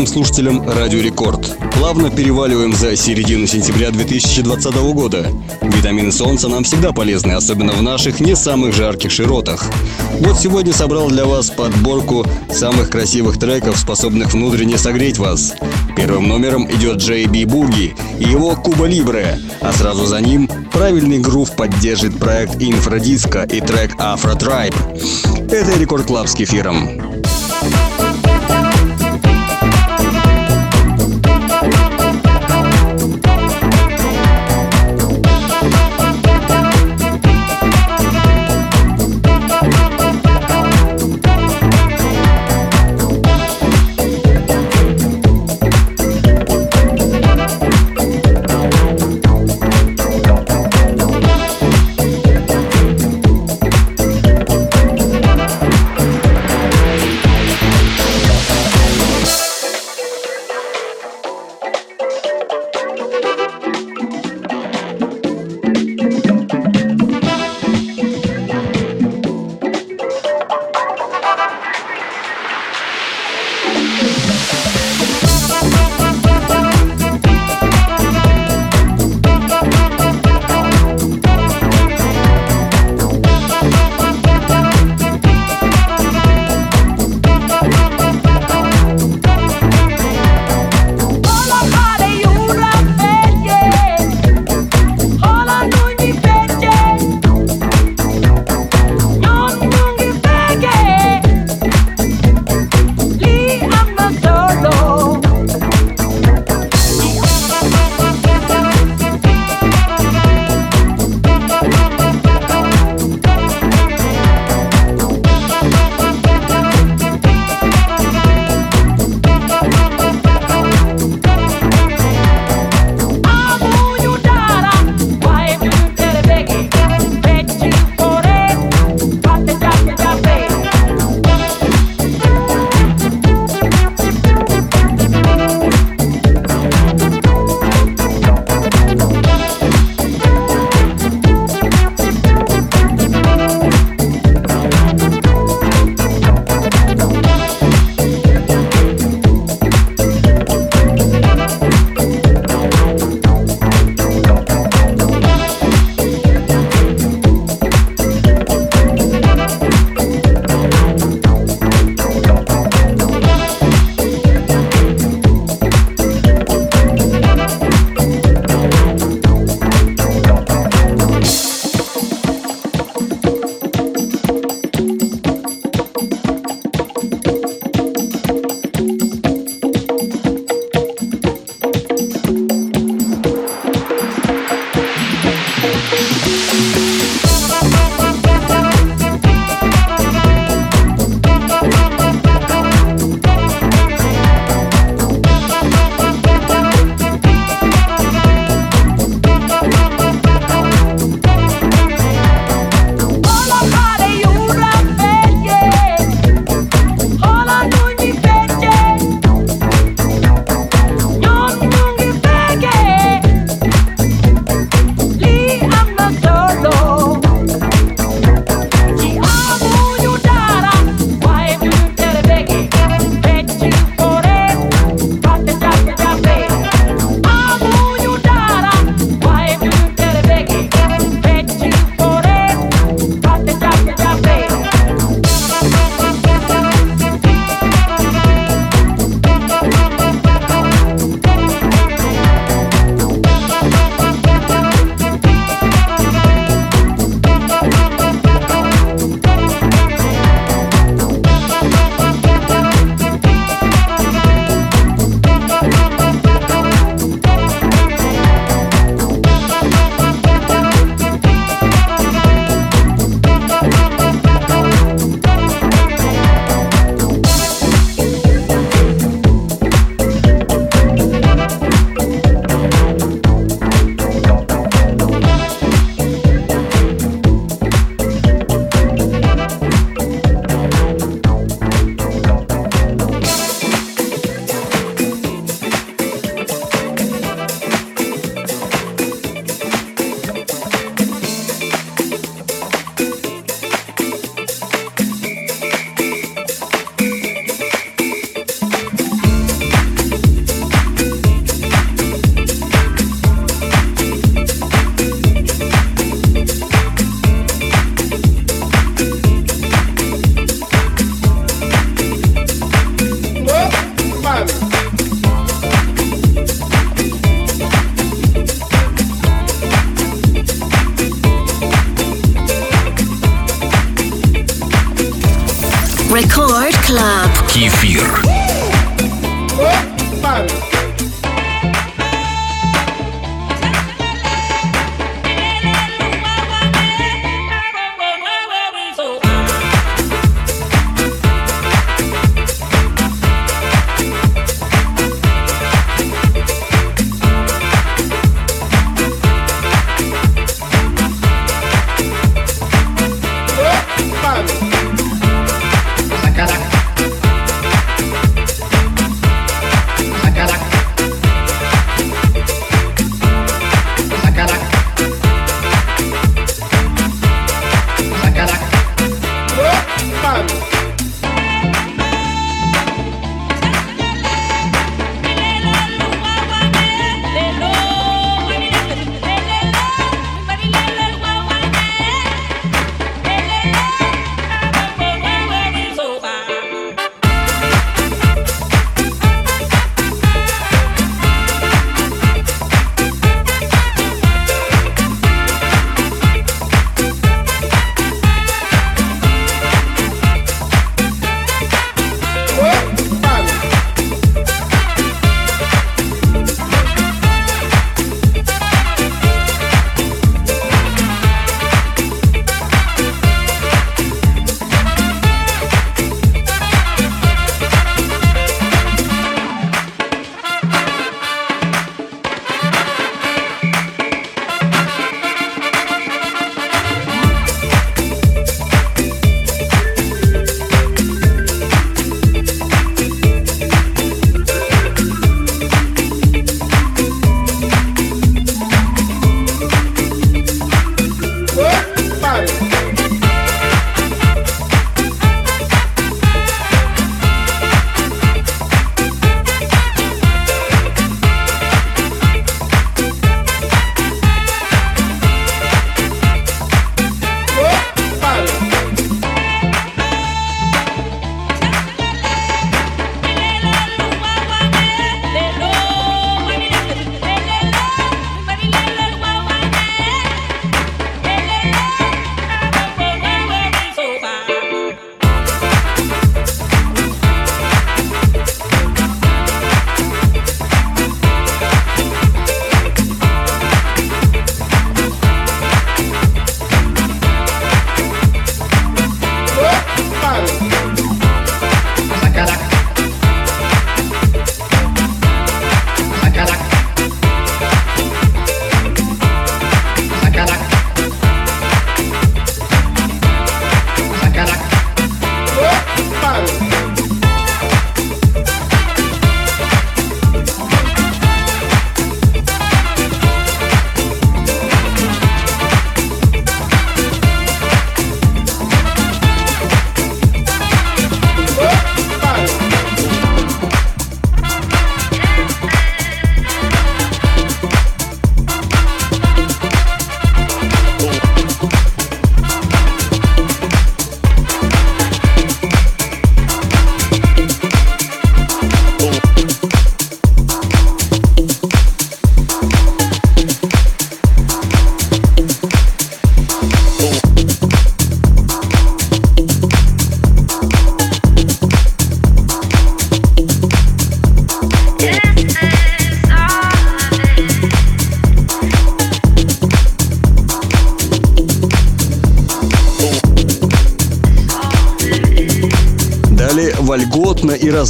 Всем слушателям Радио Рекорд. Плавно переваливаем за середину сентября 2020 года. Витамины солнца нам всегда полезны, особенно в наших не самых жарких широтах. Вот сегодня собрал для вас подборку самых красивых треков, способных внутренне согреть вас. Первым номером идет Джей Би Буги и его Куба Либре, а сразу за ним правильный грув поддержит проект Инфрадиско и трек Афро Трайб. Это Рекорд Клаб с кефиром.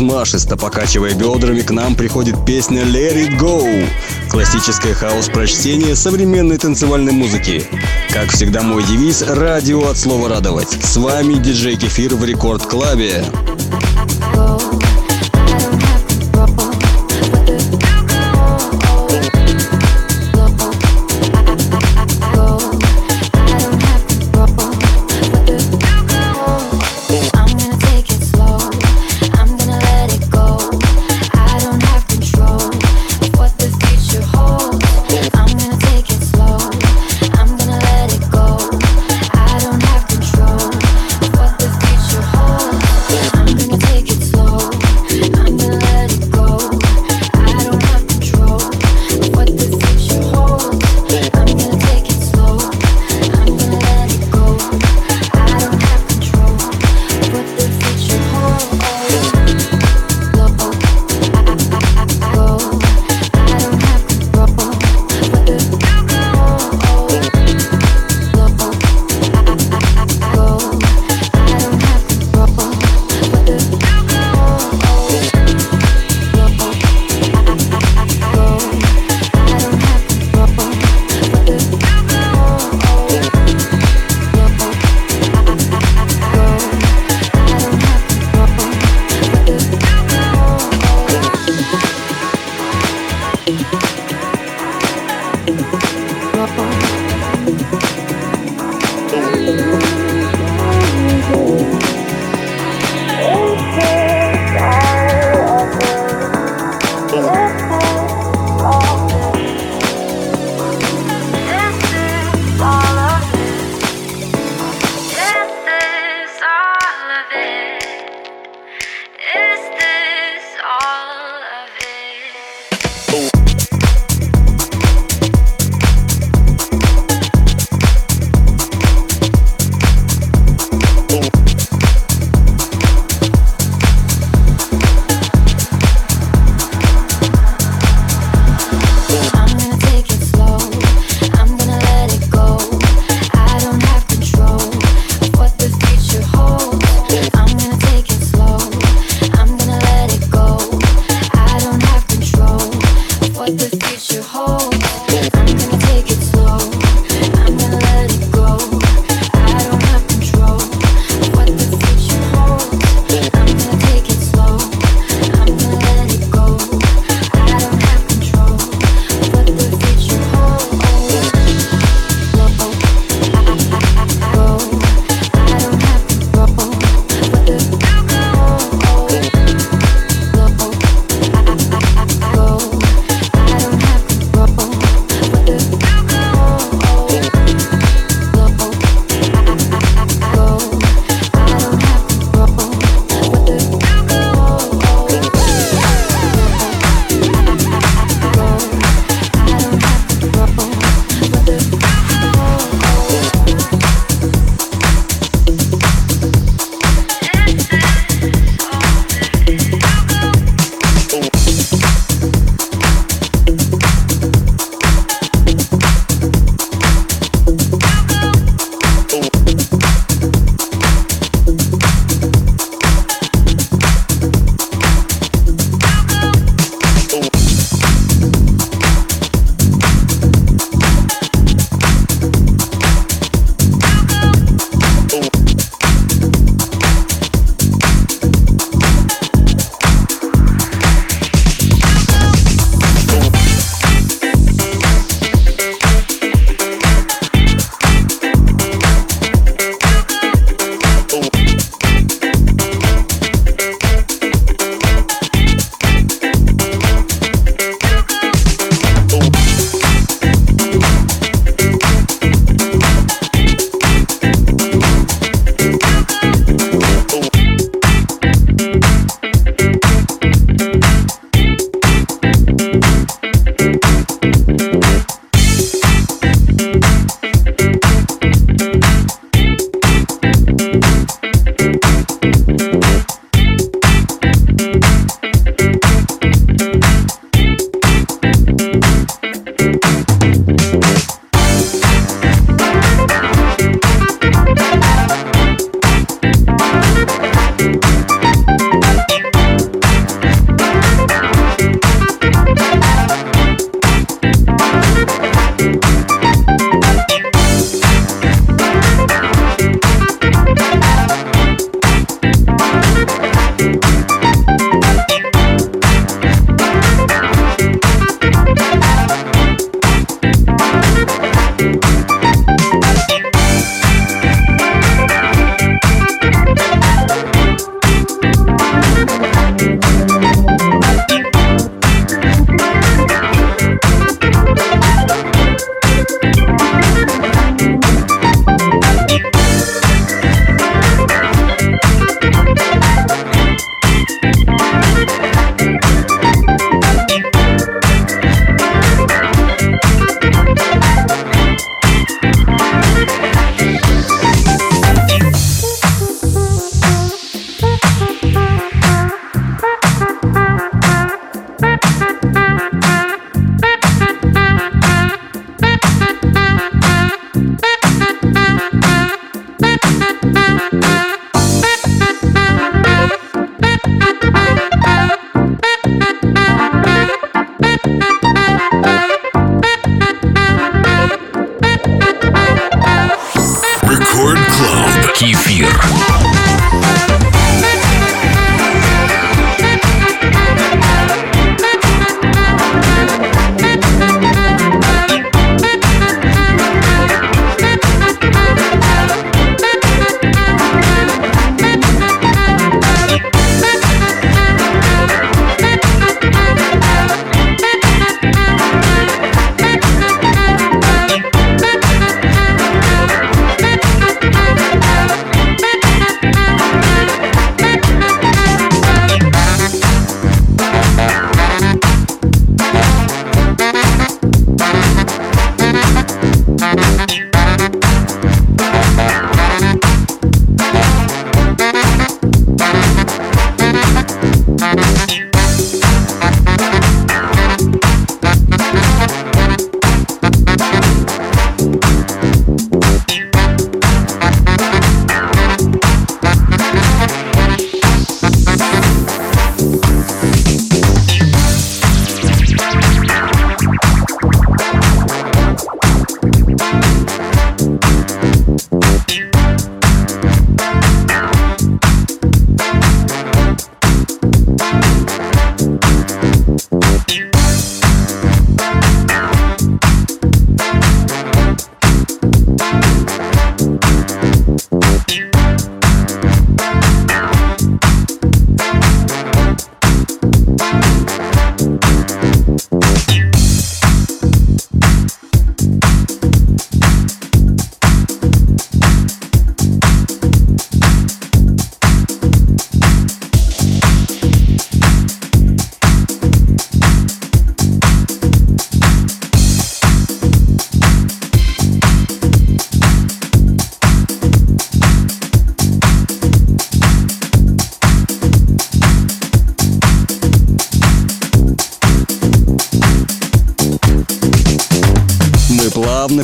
Размашисто покачивая бедрами, к нам приходит песня «Let It Go» — классическое хаос-прочтение современной танцевальной музыки. Как всегда мой девиз — радио от слова «радовать». С вами диджей Кефир в Рекорд Клабе.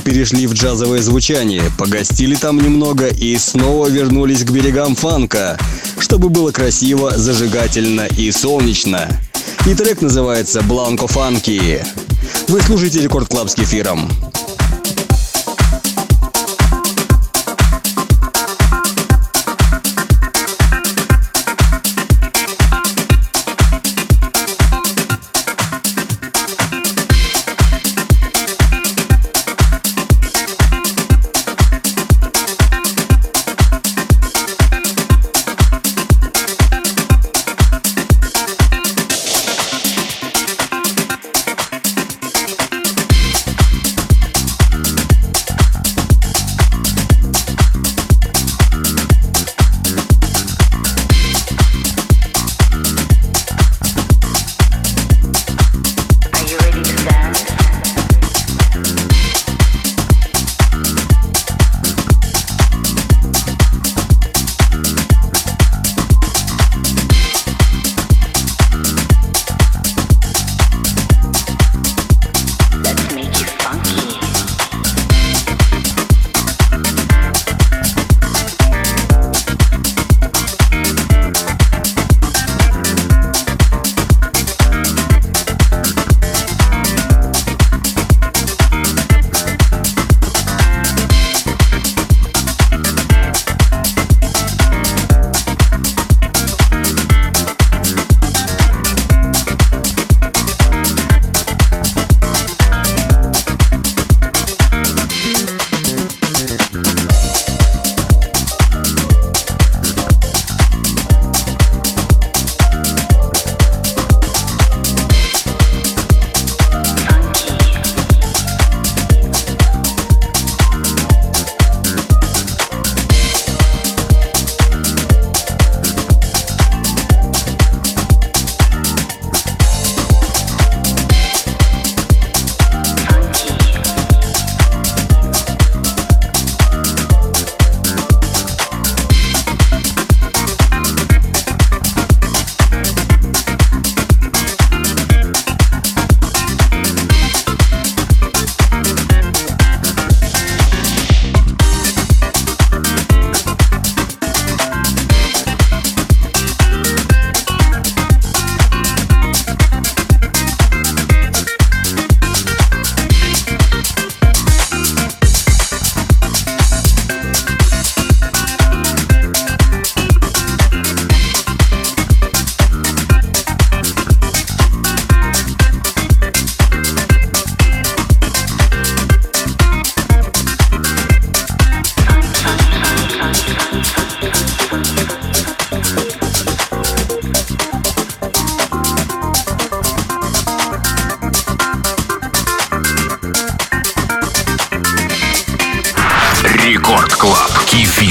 Перешли в джазовое звучание, погостили там немного и снова вернулись к берегам фанка, чтобы было красиво, зажигательно и солнечно. И трек называется «Blanco Funky». Вы слушаете Record Club с Кефиром.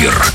эфир.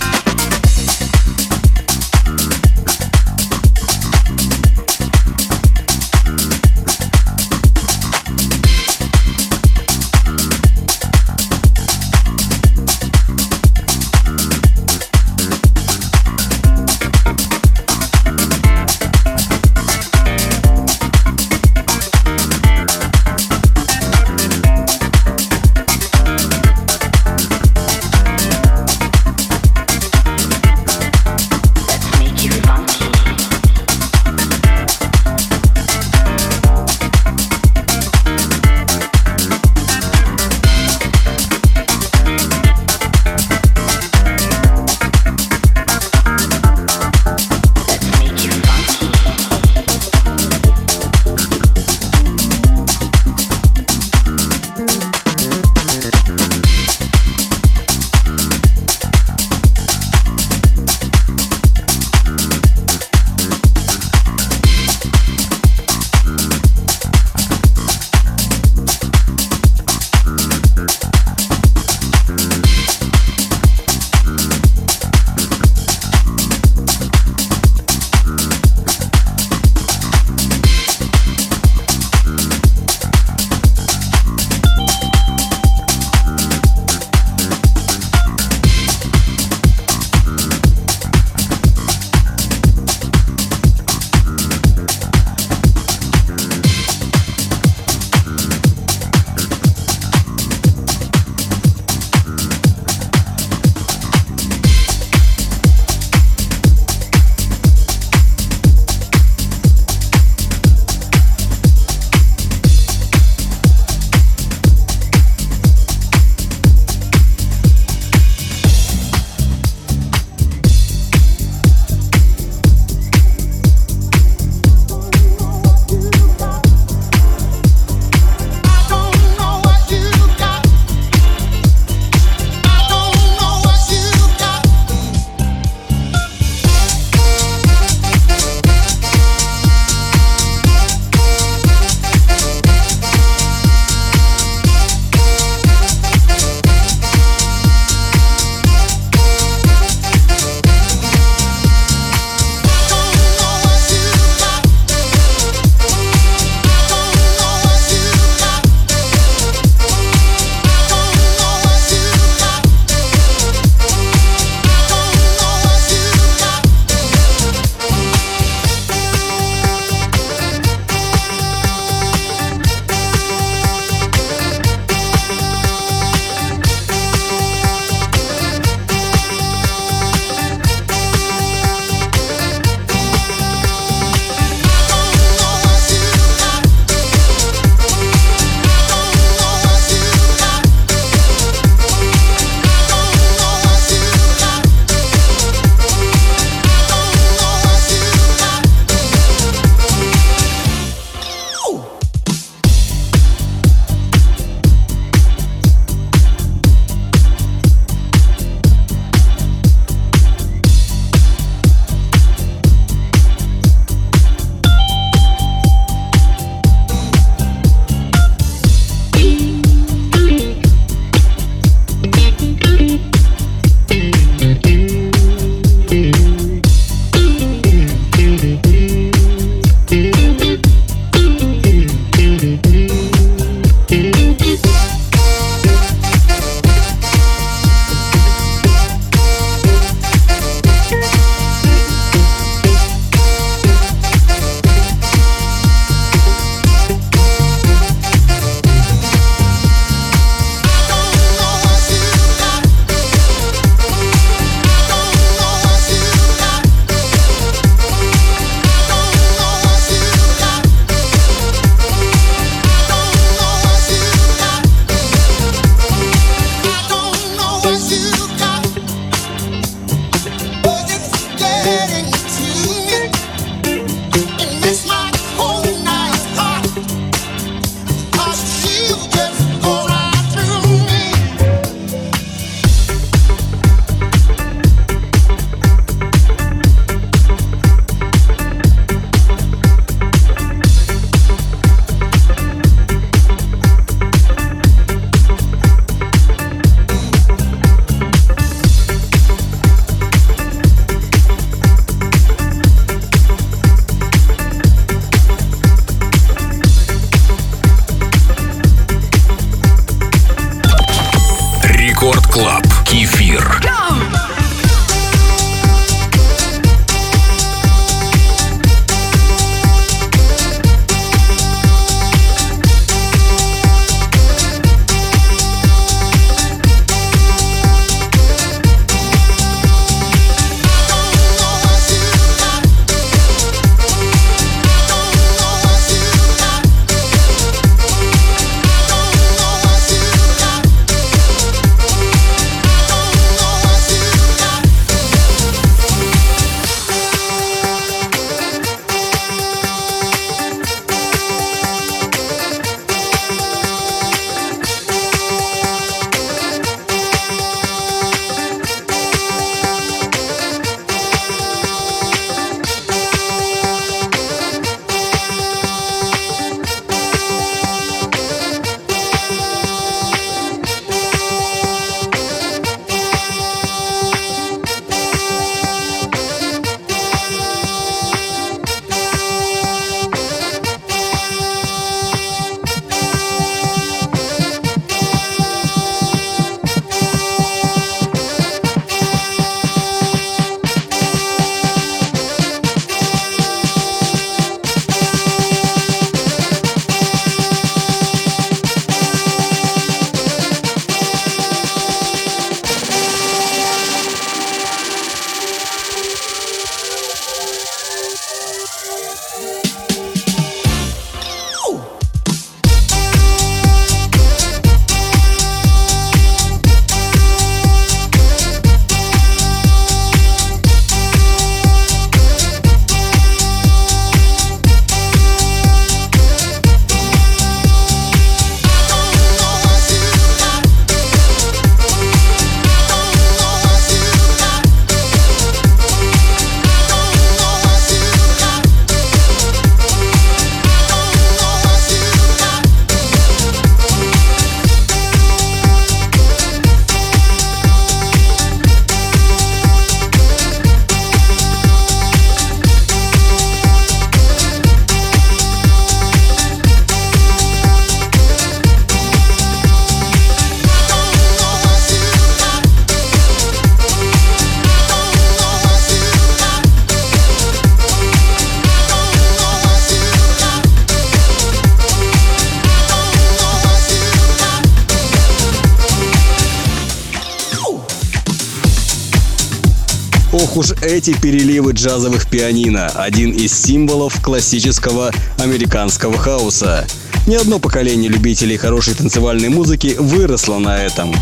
Эти переливы джазовых пианино, один из символов классического американского хауса. Не одно поколение любителей хорошей танцевальной музыки выросло на этом.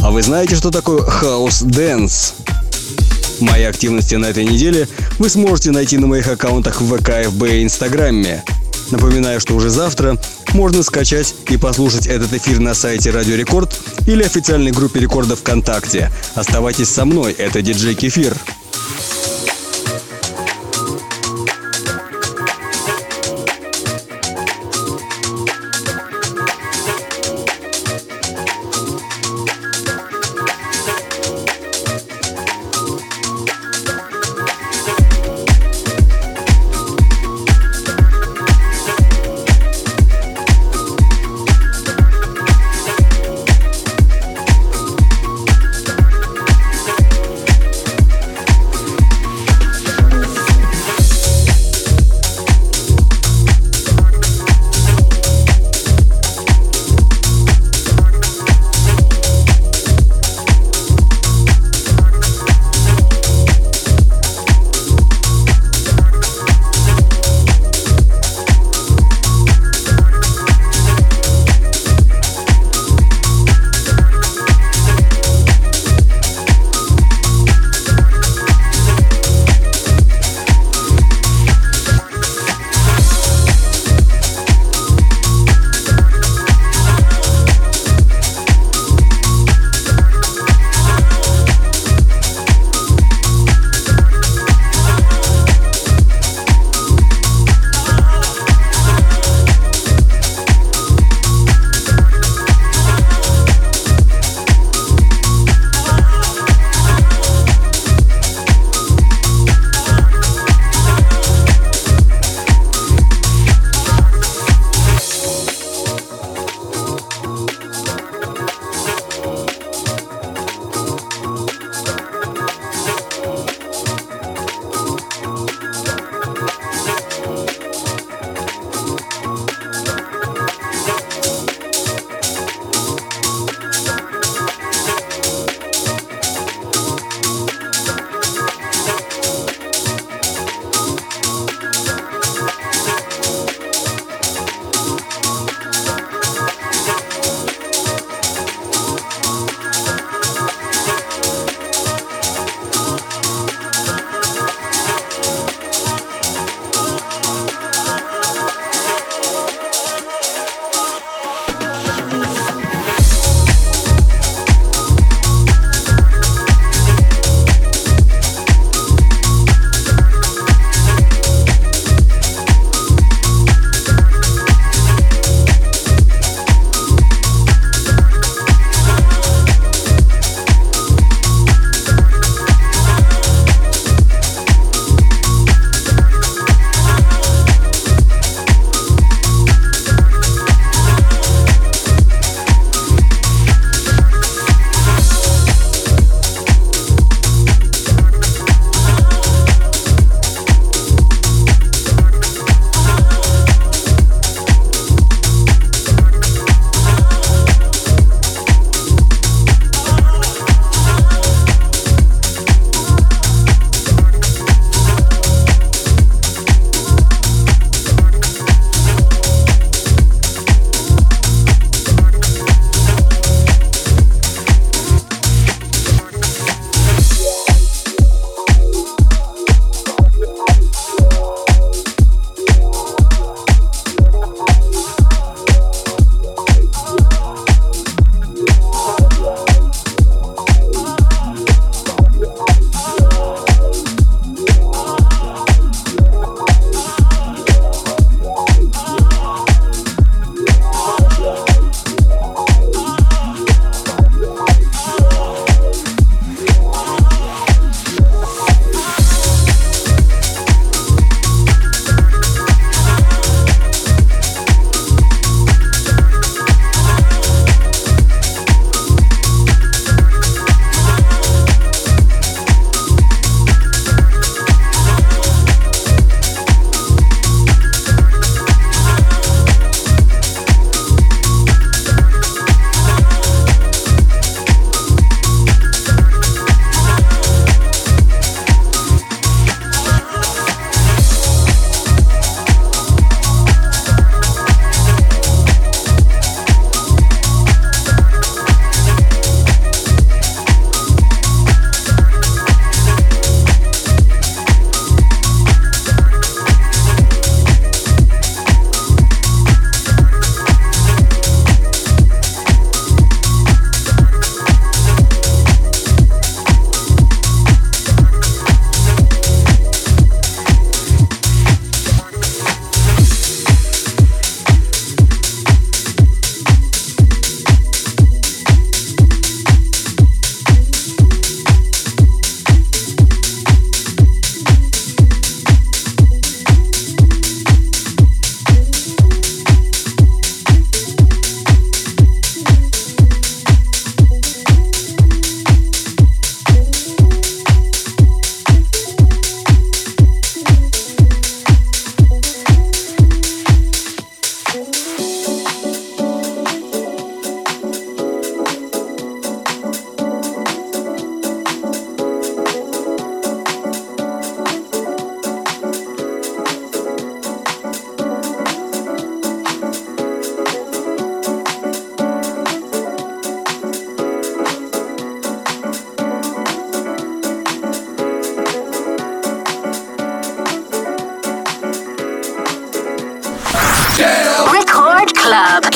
А вы знаете, что такое house dance? Мои активности на этой неделе вы сможете найти на моих аккаунтах в ВК, ФБ и Инстаграме. Напоминаю, что уже завтра можно скачать и послушать этот эфир на сайте Радио Рекорд или официальной группе Рекорда ВКонтакте. Оставайтесь со мной, это диджей Кефир.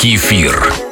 Кефир.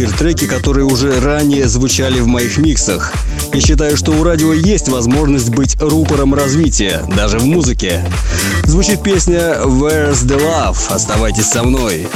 Эфир треки, которые уже ранее звучали в моих миксах. И считаю, что у радио есть возможность быть рупором развития, даже в музыке. Звучит песня «Where's the Love?» Оставайтесь со мной.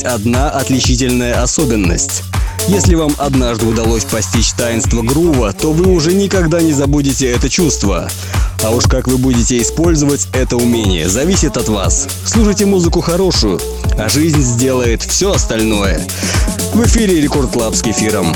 Есть одна отличительная особенность. Если вам однажды удалось постичь таинство грува, то вы уже никогда не забудете это чувство. А уж как вы будете использовать это умение, зависит от вас. Слушайте музыку хорошую, а жизнь сделает все остальное. В эфире Record Club с Кефиром.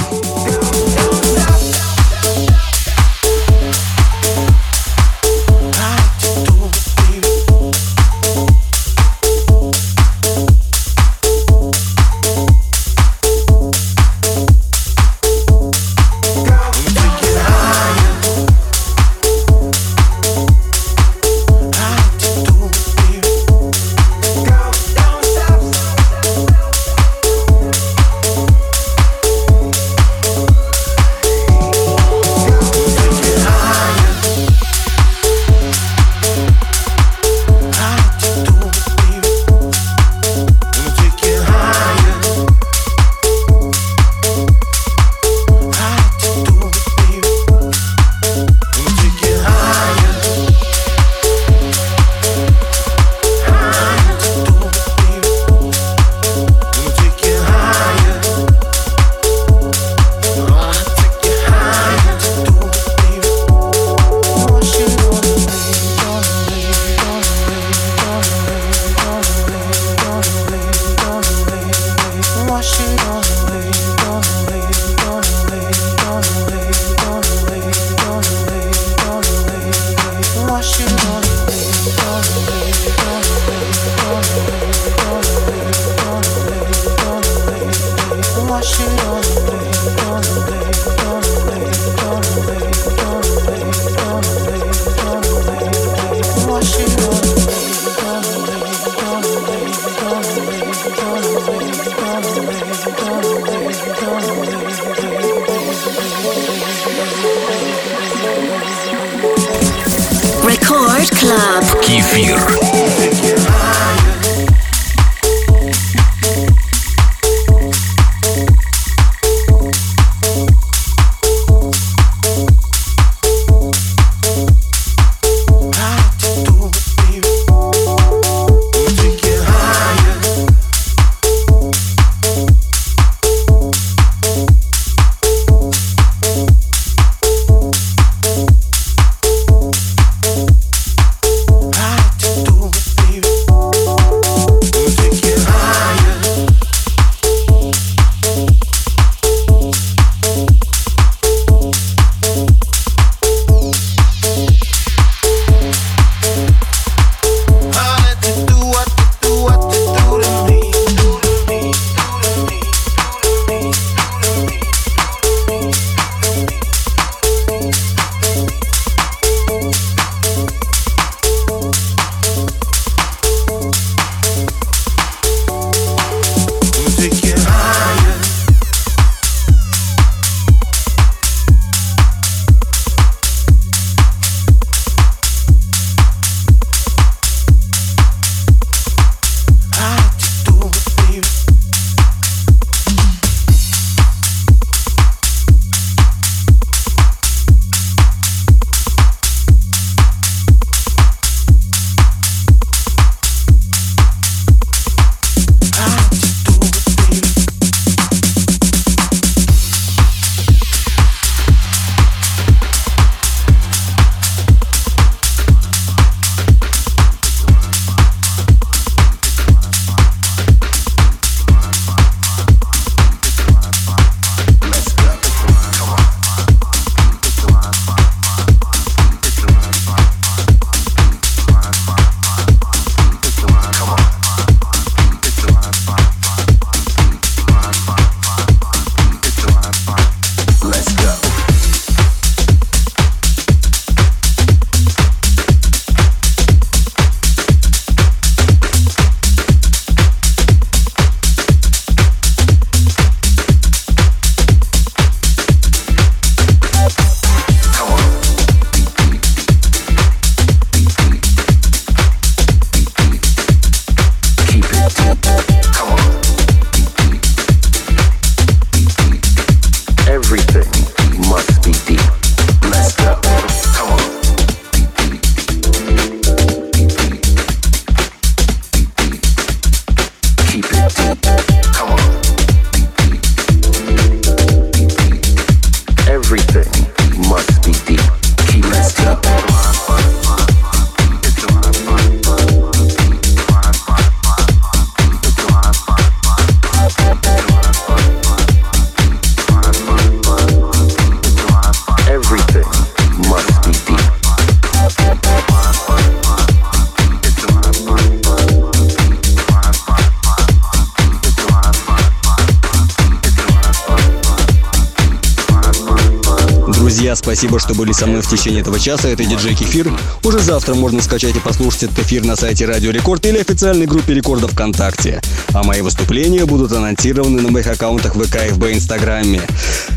Спасибо, что были со мной в течение этого часа. Это диджей Кефир. Уже завтра можно скачать и послушать этот эфир на сайте Радио Рекорд или официальной группе Рекорда ВКонтакте. А мои выступления будут анонсированы на моих аккаунтах ВК и ФБ Инстаграме.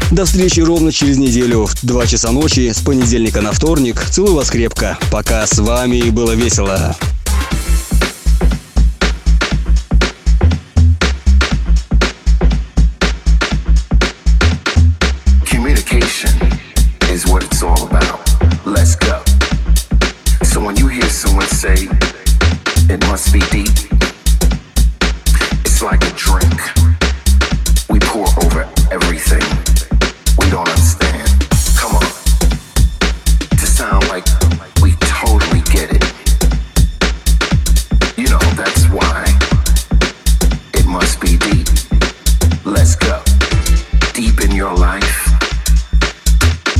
До встречи ровно через неделю в 2 часа ночи с понедельника на вторник. Целую вас крепко. Пока с вами было весело. say it must be deep. It's like a drink. We pour over everything. We don't understand. Come on. To sound like we totally get it. You know, that's why it must be deep. Let's go. Deep in your life,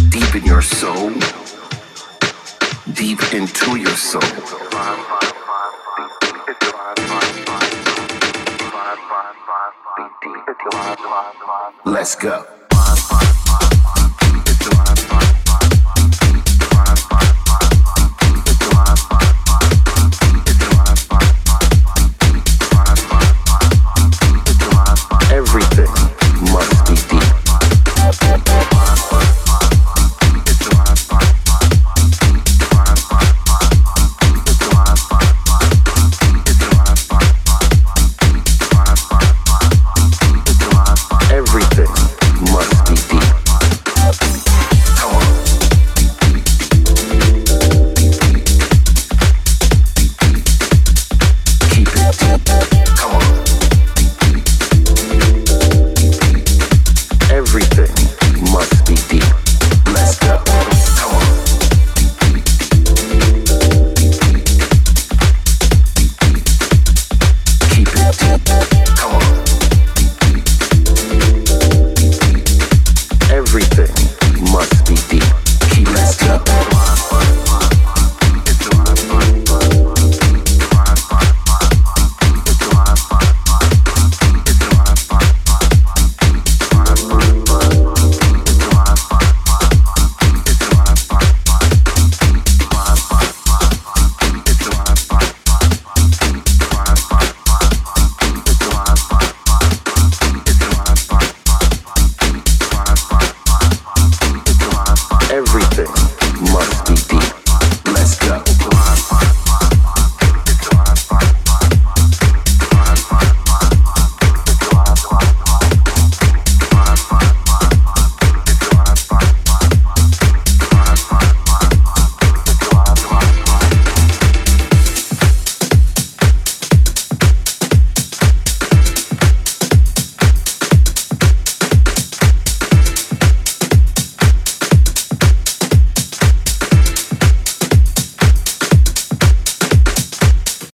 deep in your soul, deep into your soul. Let's go.